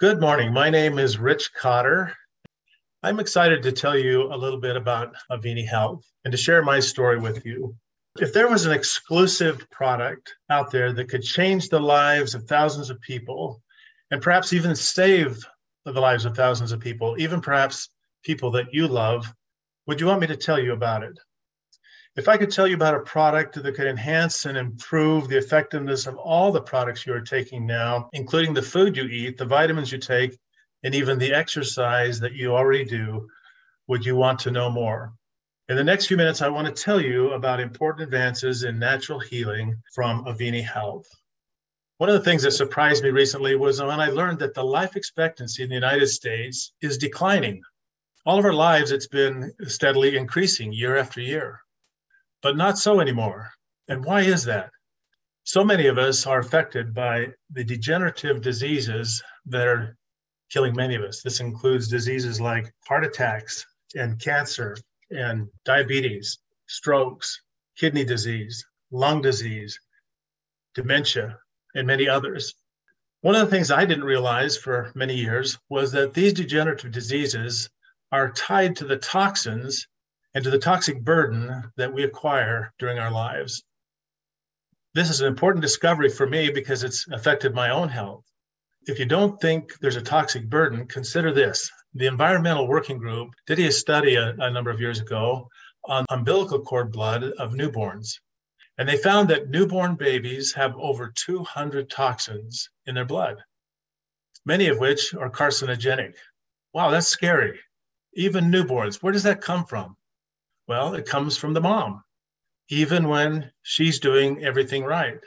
Good morning. My name is Rich Kotter. I'm excited to tell you a little bit about Avini Health and to share my story with you. If there was an exclusive product out there that could change the lives of thousands of people and perhaps even save the lives of thousands of people, even perhaps people that you love, would you want me to tell you about it? If I could tell you about a product that could enhance and improve the effectiveness of all the products you are taking now, including the food you eat, the vitamins you take, and even the exercise that you already do, would you want to know more? In the next few minutes, I want to tell you about important advances in natural healing from Avini Health. One of the things that surprised me recently was when I learned that the life expectancy in the United States is declining. All of our lives, it's been steadily increasing year after year but not so anymore. And why is that? So many of us are affected by the degenerative diseases that are killing many of us. This includes diseases like heart attacks and cancer and diabetes, strokes, kidney disease, lung disease, dementia, and many others. One of the things I didn't realize for many years was that these degenerative diseases are tied to the toxins and to the toxic burden that we acquire during our lives. This is an important discovery for me because it's affected my own health. If you don't think there's a toxic burden, consider this. The Environmental Working Group did a study a, a number of years ago on umbilical cord blood of newborns. And they found that newborn babies have over 200 toxins in their blood, many of which are carcinogenic. Wow, that's scary. Even newborns, where does that come from? Well, it comes from the mom, even when she's doing everything right.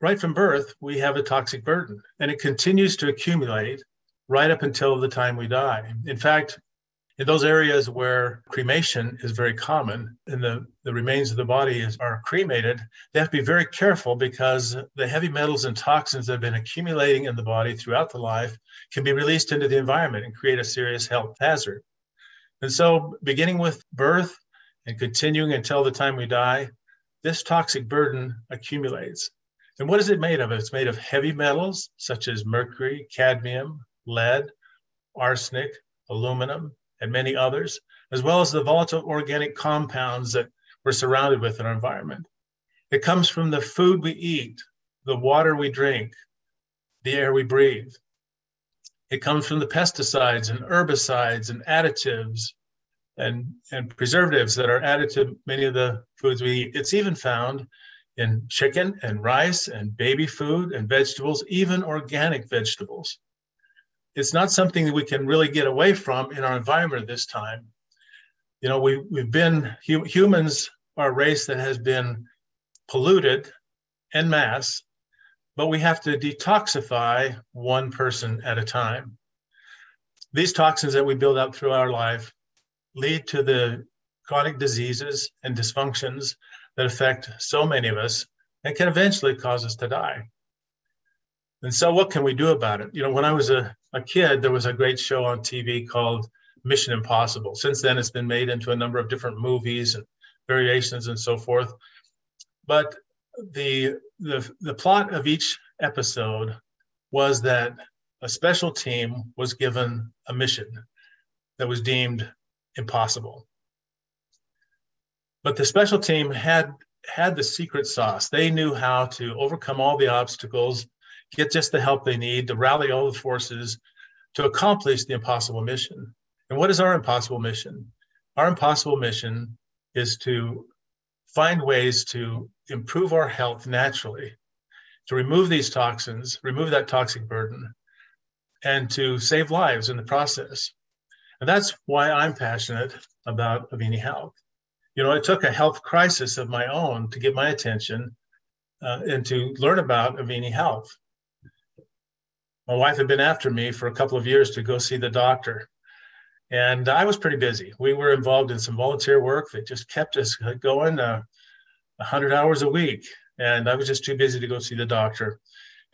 Right from birth, we have a toxic burden, and it continues to accumulate right up until the time we die. In fact, in those areas where cremation is very common and the, the remains of the body is, are cremated, they have to be very careful because the heavy metals and toxins that have been accumulating in the body throughout the life can be released into the environment and create a serious health hazard. And so, beginning with birth and continuing until the time we die, this toxic burden accumulates. And what is it made of? It's made of heavy metals such as mercury, cadmium, lead, arsenic, aluminum, and many others, as well as the volatile organic compounds that we're surrounded with in our environment. It comes from the food we eat, the water we drink, the air we breathe. It comes from the pesticides and herbicides and additives and, and preservatives that are added to many of the foods we eat. It's even found in chicken and rice and baby food and vegetables, even organic vegetables. It's not something that we can really get away from in our environment this time. You know, we, we've been, humans are a race that has been polluted en masse but we have to detoxify one person at a time. These toxins that we build up through our life lead to the chronic diseases and dysfunctions that affect so many of us and can eventually cause us to die. And so, what can we do about it? You know, when I was a, a kid, there was a great show on TV called Mission Impossible. Since then, it's been made into a number of different movies and variations and so forth. But the the the plot of each episode was that a special team was given a mission that was deemed impossible. But the special team had had the secret sauce. They knew how to overcome all the obstacles, get just the help they need to rally all the forces to accomplish the impossible mission. And what is our impossible mission? Our impossible mission is to find ways to improve our health naturally, to remove these toxins, remove that toxic burden, and to save lives in the process. And that's why I'm passionate about Avini Health. You know, it took a health crisis of my own to get my attention uh, and to learn about Avini Health. My wife had been after me for a couple of years to go see the doctor. And I was pretty busy. We were involved in some volunteer work that just kept us going uh, 100 hours a week. And I was just too busy to go see the doctor.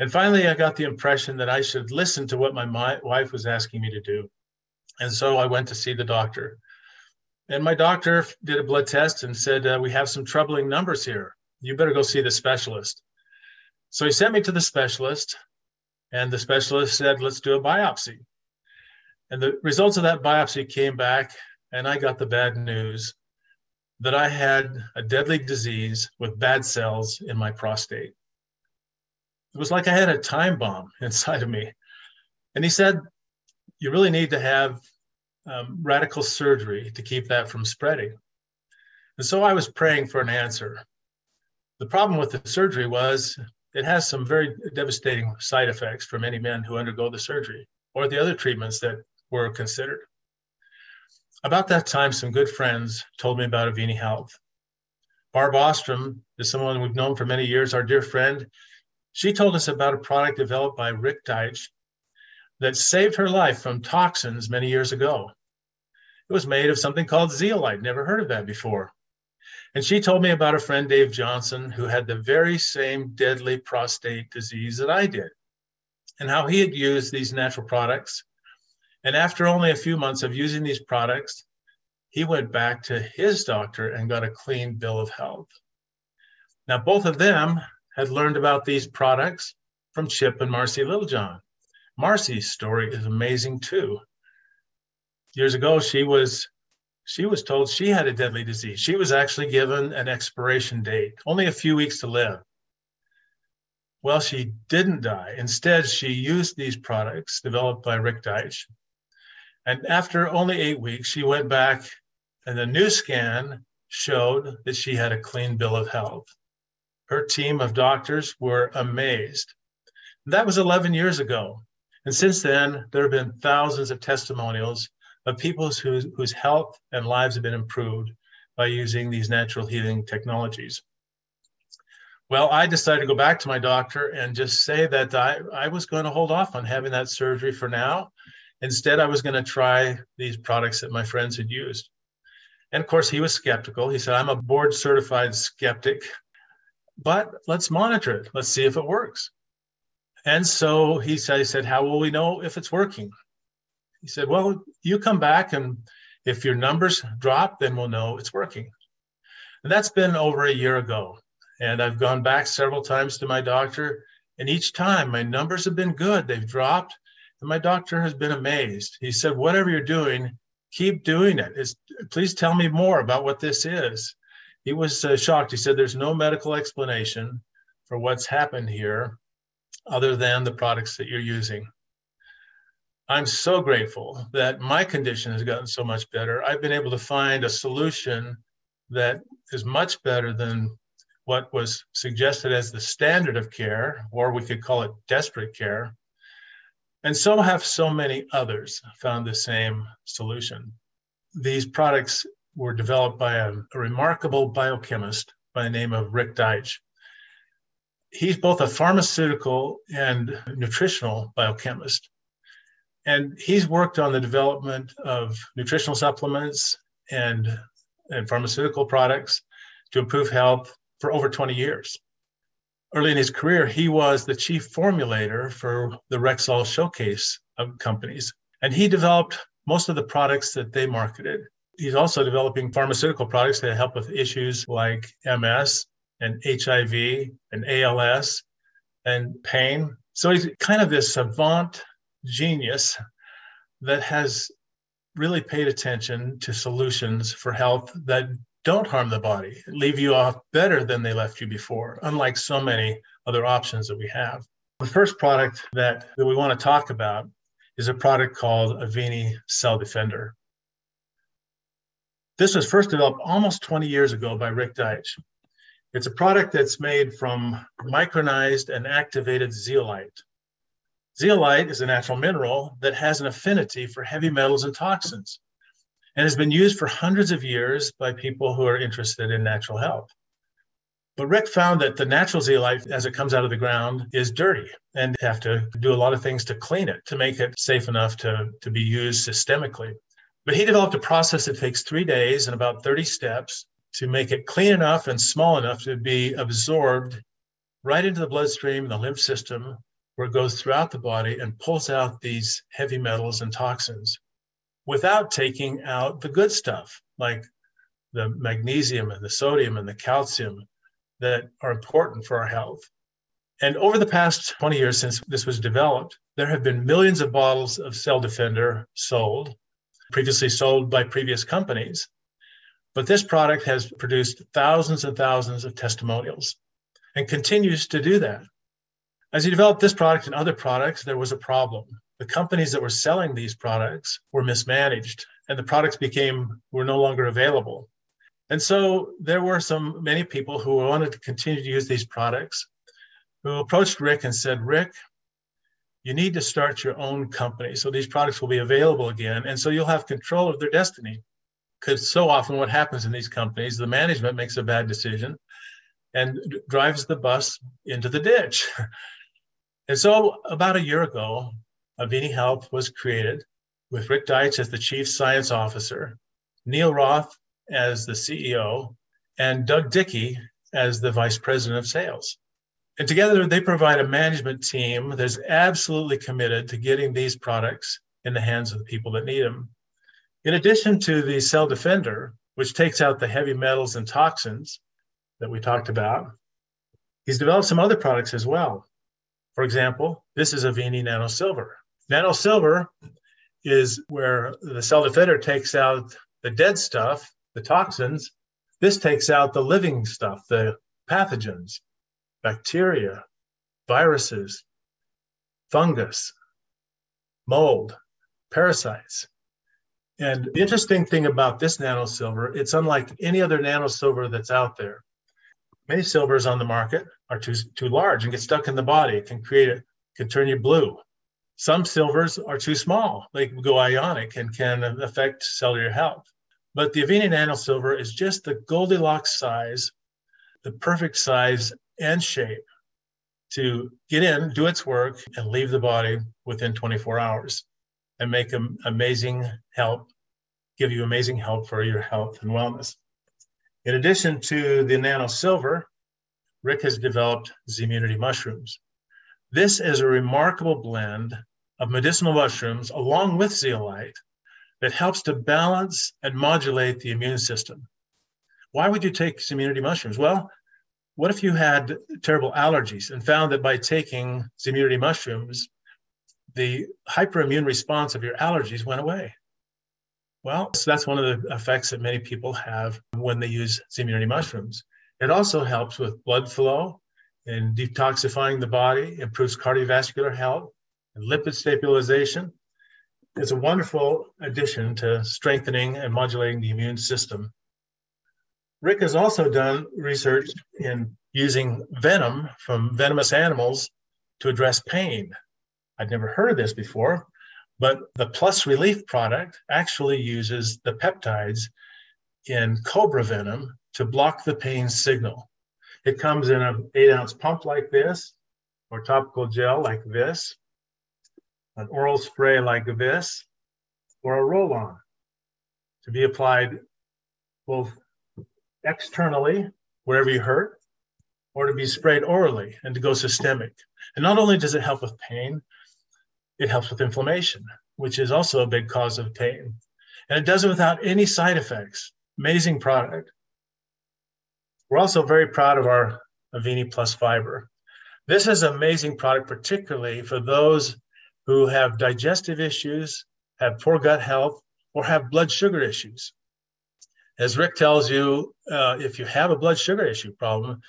And finally, I got the impression that I should listen to what my, wife was asking me to do. And so I went to see the doctor. And my doctor did a blood test and said, uh, We have some troubling numbers here. You better go see the specialist. So he sent me to the specialist. And the specialist said, let's do a biopsy. And the results of that biopsy came back, and I got the bad news that I had a deadly disease with bad cells in my prostate. It was like I had a time bomb inside of me. And he said, You really need to have um, radical surgery to keep that from spreading. And so I was praying for an answer. The problem with the surgery was it has some very devastating side effects for many men who undergo the surgery or the other treatments that were considered. About that time, some good friends told me about Avini Health. Barb Ostrom is someone we've known for many years, our dear friend. She told us about a product developed by Rick Deitsch that saved her life from toxins many years ago. It was made of something called zeolite. Never heard of that before. And she told me about a friend, Dave Johnson, who had the very same deadly prostate disease that I did, and how he had used these natural products. And after only a few months of using these products, he went back to his doctor and got a clean bill of health. Now, both of them had learned about these products from Chip and Marcy Littlejohn. Marcy's story is amazing too. Years ago, she was she was told she had a deadly disease. She was actually given an expiration date, only a few weeks to live. Well, she didn't die. Instead, she used these products developed by Rick Deitsch. And after only eight weeks, she went back, and the new scan showed that she had a clean bill of health. Her team of doctors were amazed. That was 11 years ago. And since then, there have been thousands of testimonials of people whose, whose health and lives have been improved by using these natural healing technologies. Well, I decided to go back to my doctor and just say that I, I was going to hold off on having that surgery for now. Instead, I was going to try these products that my friends had used. And of course, he was skeptical. He said, I'm a board certified skeptic, but let's monitor it. Let's see if it works. And so he said, he said, How will we know if it's working? He said, Well, you come back, and if your numbers drop, then we'll know it's working. And that's been over a year ago. And I've gone back several times to my doctor, and each time my numbers have been good. They've dropped, and my doctor has been amazed. He said, Whatever you're doing, keep doing it. It's, please tell me more about what this is. He was uh, shocked. He said, There's no medical explanation for what's happened here other than the products that you're using. I'm so grateful that my condition has gotten so much better. I've been able to find a solution that is much better than what was suggested as the standard of care, or we could call it desperate care. And so have so many others found the same solution. These products were developed by a, a remarkable biochemist by the name of Rick Deitsch. He's both a pharmaceutical and nutritional biochemist and he's worked on the development of nutritional supplements and, and pharmaceutical products to improve health for over 20 years. Early in his career, he was the chief formulator for the Rexall showcase of companies, and he developed most of the products that they marketed. He's also developing pharmaceutical products that help with issues like MS and HIV and ALS and pain. So he's kind of this savant genius that has really paid attention to solutions for health that don't harm the body, leave you off better than they left you before, unlike so many other options that we have. The first product that, that we want to talk about is a product called Avini Cell Defender. This was first developed almost 20 years ago by Rick Deitsch. It's a product that's made from micronized and activated zeolite. Zeolite is a natural mineral that has an affinity for heavy metals and toxins and has been used for hundreds of years by people who are interested in natural health. But Rick found that the natural zeolite, as it comes out of the ground, is dirty and have to do a lot of things to clean it to make it safe enough to, to be used systemically. But he developed a process that takes three days and about 30 steps to make it clean enough and small enough to be absorbed right into the bloodstream and the lymph system where it goes throughout the body and pulls out these heavy metals and toxins without taking out the good stuff like the magnesium and the sodium and the calcium that are important for our health. And over the past 20 years since this was developed, there have been millions of bottles of Cell Defender sold, previously sold by previous companies. But this product has produced thousands and thousands of testimonials and continues to do that. As he developed this product and other products, there was a problem. The companies that were selling these products were mismanaged and the products became were no longer available. And so there were some many people who wanted to continue to use these products who approached Rick and said, Rick, you need to start your own company so these products will be available again. And so you'll have control of their destiny. Because so often what happens in these companies, the management makes a bad decision and drives the bus into the ditch. and so about a year ago, Avini Health was created with Rick Deitsch as the chief science officer, Neil Roth as the CEO, and Doug Dickey as the vice president of sales. And together they provide a management team that's absolutely committed to getting these products in the hands of the people that need them. In addition to the Cell Defender, which takes out the heavy metals and toxins that we talked about, he's developed some other products as well. For example, this is Avini Nano Silver. Nano Silver is where the Cell Defender takes out the dead stuff, the toxins. This takes out the living stuff, the pathogens bacteria, viruses, fungus, mold, parasites. And the interesting thing about this nanosilver, it's unlike any other nanosilver that's out there. Many silvers on the market are too, too large and get stuck in the body. It can create it, can turn you blue. Some silvers are too small. They go ionic and can affect cellular health. But the Avini nanosilver is just the Goldilocks size, the perfect size and shape to get in, do its work, and leave the body within 24 hours and make amazing help, give you amazing help for your health and wellness. In addition to the nano silver, Rick has developed Zimmunity mushrooms. This is a remarkable blend of medicinal mushrooms along with zeolite that helps to balance and modulate the immune system. Why would you take immunity mushrooms? Well, what if you had terrible allergies and found that by taking immunity mushrooms, the hyperimmune response of your allergies went away? Well, so that's one of the effects that many people have when they use immunity mushrooms. It also helps with blood flow and detoxifying the body, improves cardiovascular health and lipid stabilization. It's a wonderful addition to strengthening and modulating the immune system. Rick has also done research in using venom from venomous animals to address pain. I'd never heard of this before, but the Plus Relief product actually uses the peptides in cobra venom to block the pain signal. It comes in an eight ounce pump like this, or topical gel like this, an oral spray like this, or a roll on to be applied both externally, wherever you hurt, or to be sprayed orally and to go systemic. And not only does it help with pain, it helps with inflammation, which is also a big cause of pain. And it does it without any side effects. Amazing product. We're also very proud of our Avini Plus Fiber. This is an amazing product, particularly for those who have digestive issues, have poor gut health, or have blood sugar issues as Rick tells you, uh, if you have a blood sugar issue problem,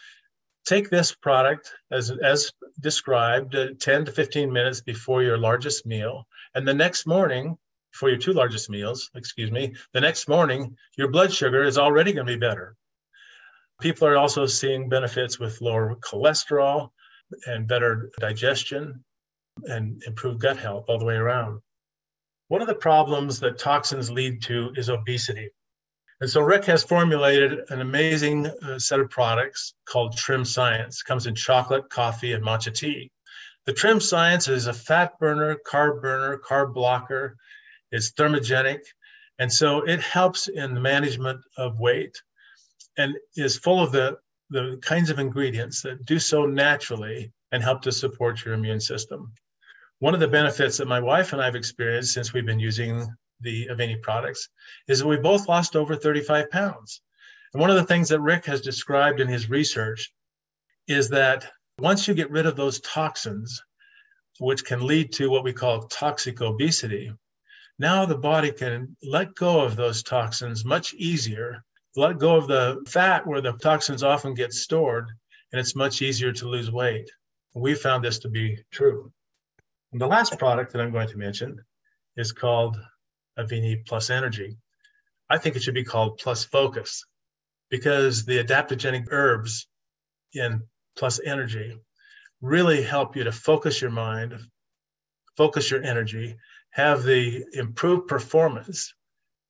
take this product as, as described uh, 10 to 15 minutes before your largest meal. And the next morning, for your two largest meals, excuse me, the next morning, your blood sugar is already going to be better. People are also seeing benefits with lower cholesterol and better digestion and improve gut health all the way around. One of the problems that toxins lead to is obesity. And so Rick has formulated an amazing uh, set of products called Trim Science. It comes in chocolate, coffee, and matcha tea. The Trim Science is a fat burner, carb burner, carb blocker. It's thermogenic. And so it helps in the management of weight and is full of the, the kinds of ingredients that do so naturally and help to support your immune system. One of the benefits that my wife and I have experienced since we've been using the Avini products is that we both lost over 35 pounds. And one of the things that Rick has described in his research is that Once you get rid of those toxins, which can lead to what we call toxic obesity, now the body can let go of those toxins much easier, let go of the fat where the toxins often get stored, and it's much easier to lose weight. We found this to be true. And the last product that I'm going to mention is called Avini Plus Energy. I think it should be called Plus Focus because the adaptogenic herbs in Plus Energy really help you to focus your mind, focus your energy, have the improved performance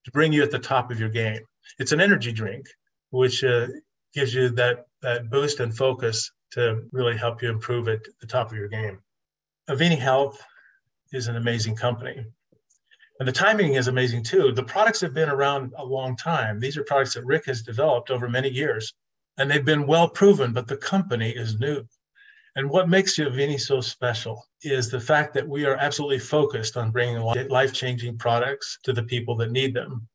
to bring you at the top of your game. It's an energy drink, which uh, gives you that, that boost and focus to really help you improve at the top of your game. Avini Health is an amazing company. And the timing is amazing too. The products have been around a long time. These are products that Rick has developed over many years, and they've been well proven, but the company is new. And what makes Avini so special is the fact that we are absolutely focused on bringing life changing products to the people that need them.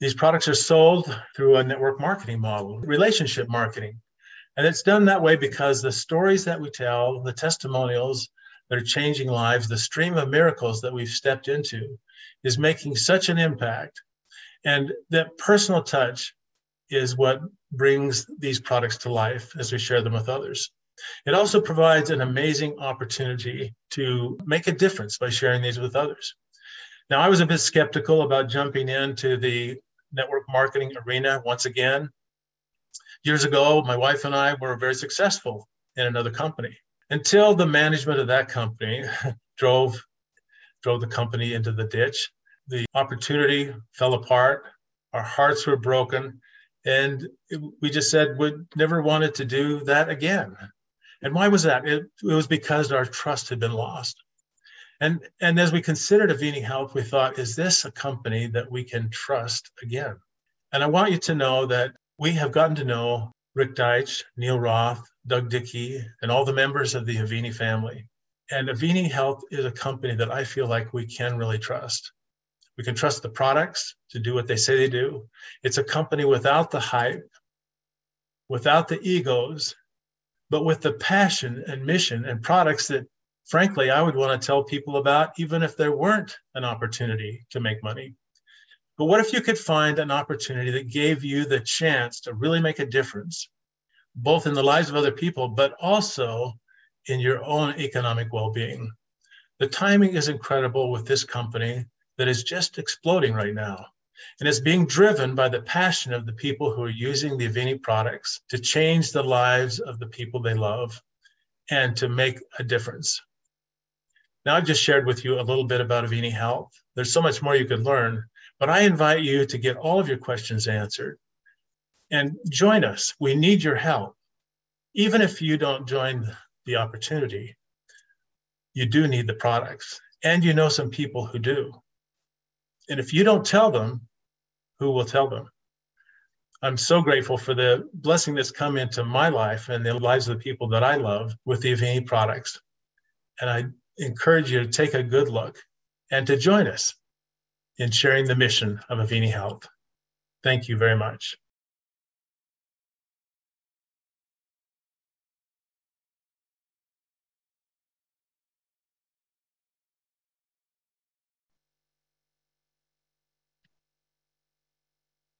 These products are sold through a network marketing model, relationship marketing. And it's done that way because the stories that we tell, the testimonials that are changing lives, the stream of miracles that we've stepped into is making such an impact. And that personal touch is what brings these products to life as we share them with others. It also provides an amazing opportunity to make a difference by sharing these with others. Now, I was a bit skeptical about jumping into the network marketing arena once again. Years ago, my wife and I were very successful in another company until the management of that company drove drove the company into the ditch. The opportunity fell apart. Our hearts were broken. And we just said we never wanted to do that again. And why was that? It, it was because our trust had been lost. And, and as we considered Avini Health, we thought, is this a company that we can trust again? And I want you to know that we have gotten to know Rick Deitsch, Neil Roth, Doug Dickey, and all the members of the Avini family. And Avini Health is a company that I feel like we can really trust. We can trust the products to do what they say they do. It's a company without the hype, without the egos, but with the passion and mission and products that, frankly, I would want to tell people about, even if there weren't an opportunity to make money. But what if you could find an opportunity that gave you the chance to really make a difference, both in the lives of other people, but also in your own economic well being? The timing is incredible with this company that is just exploding right now. And it's being driven by the passion of the people who are using the Avini products to change the lives of the people they love and to make a difference. Now, I've just shared with you a little bit about Avini Health. There's so much more you could learn, but I invite you to get all of your questions answered and join us. We need your help. Even if you don't join the opportunity, you do need the products, and you know some people who do. And if you don't tell them, who will tell them? I'm so grateful for the blessing that's come into my life and the lives of the people that I love with the Avini products. And I encourage you to take a good look and to join us in sharing the mission of Avini Health. Thank you very much.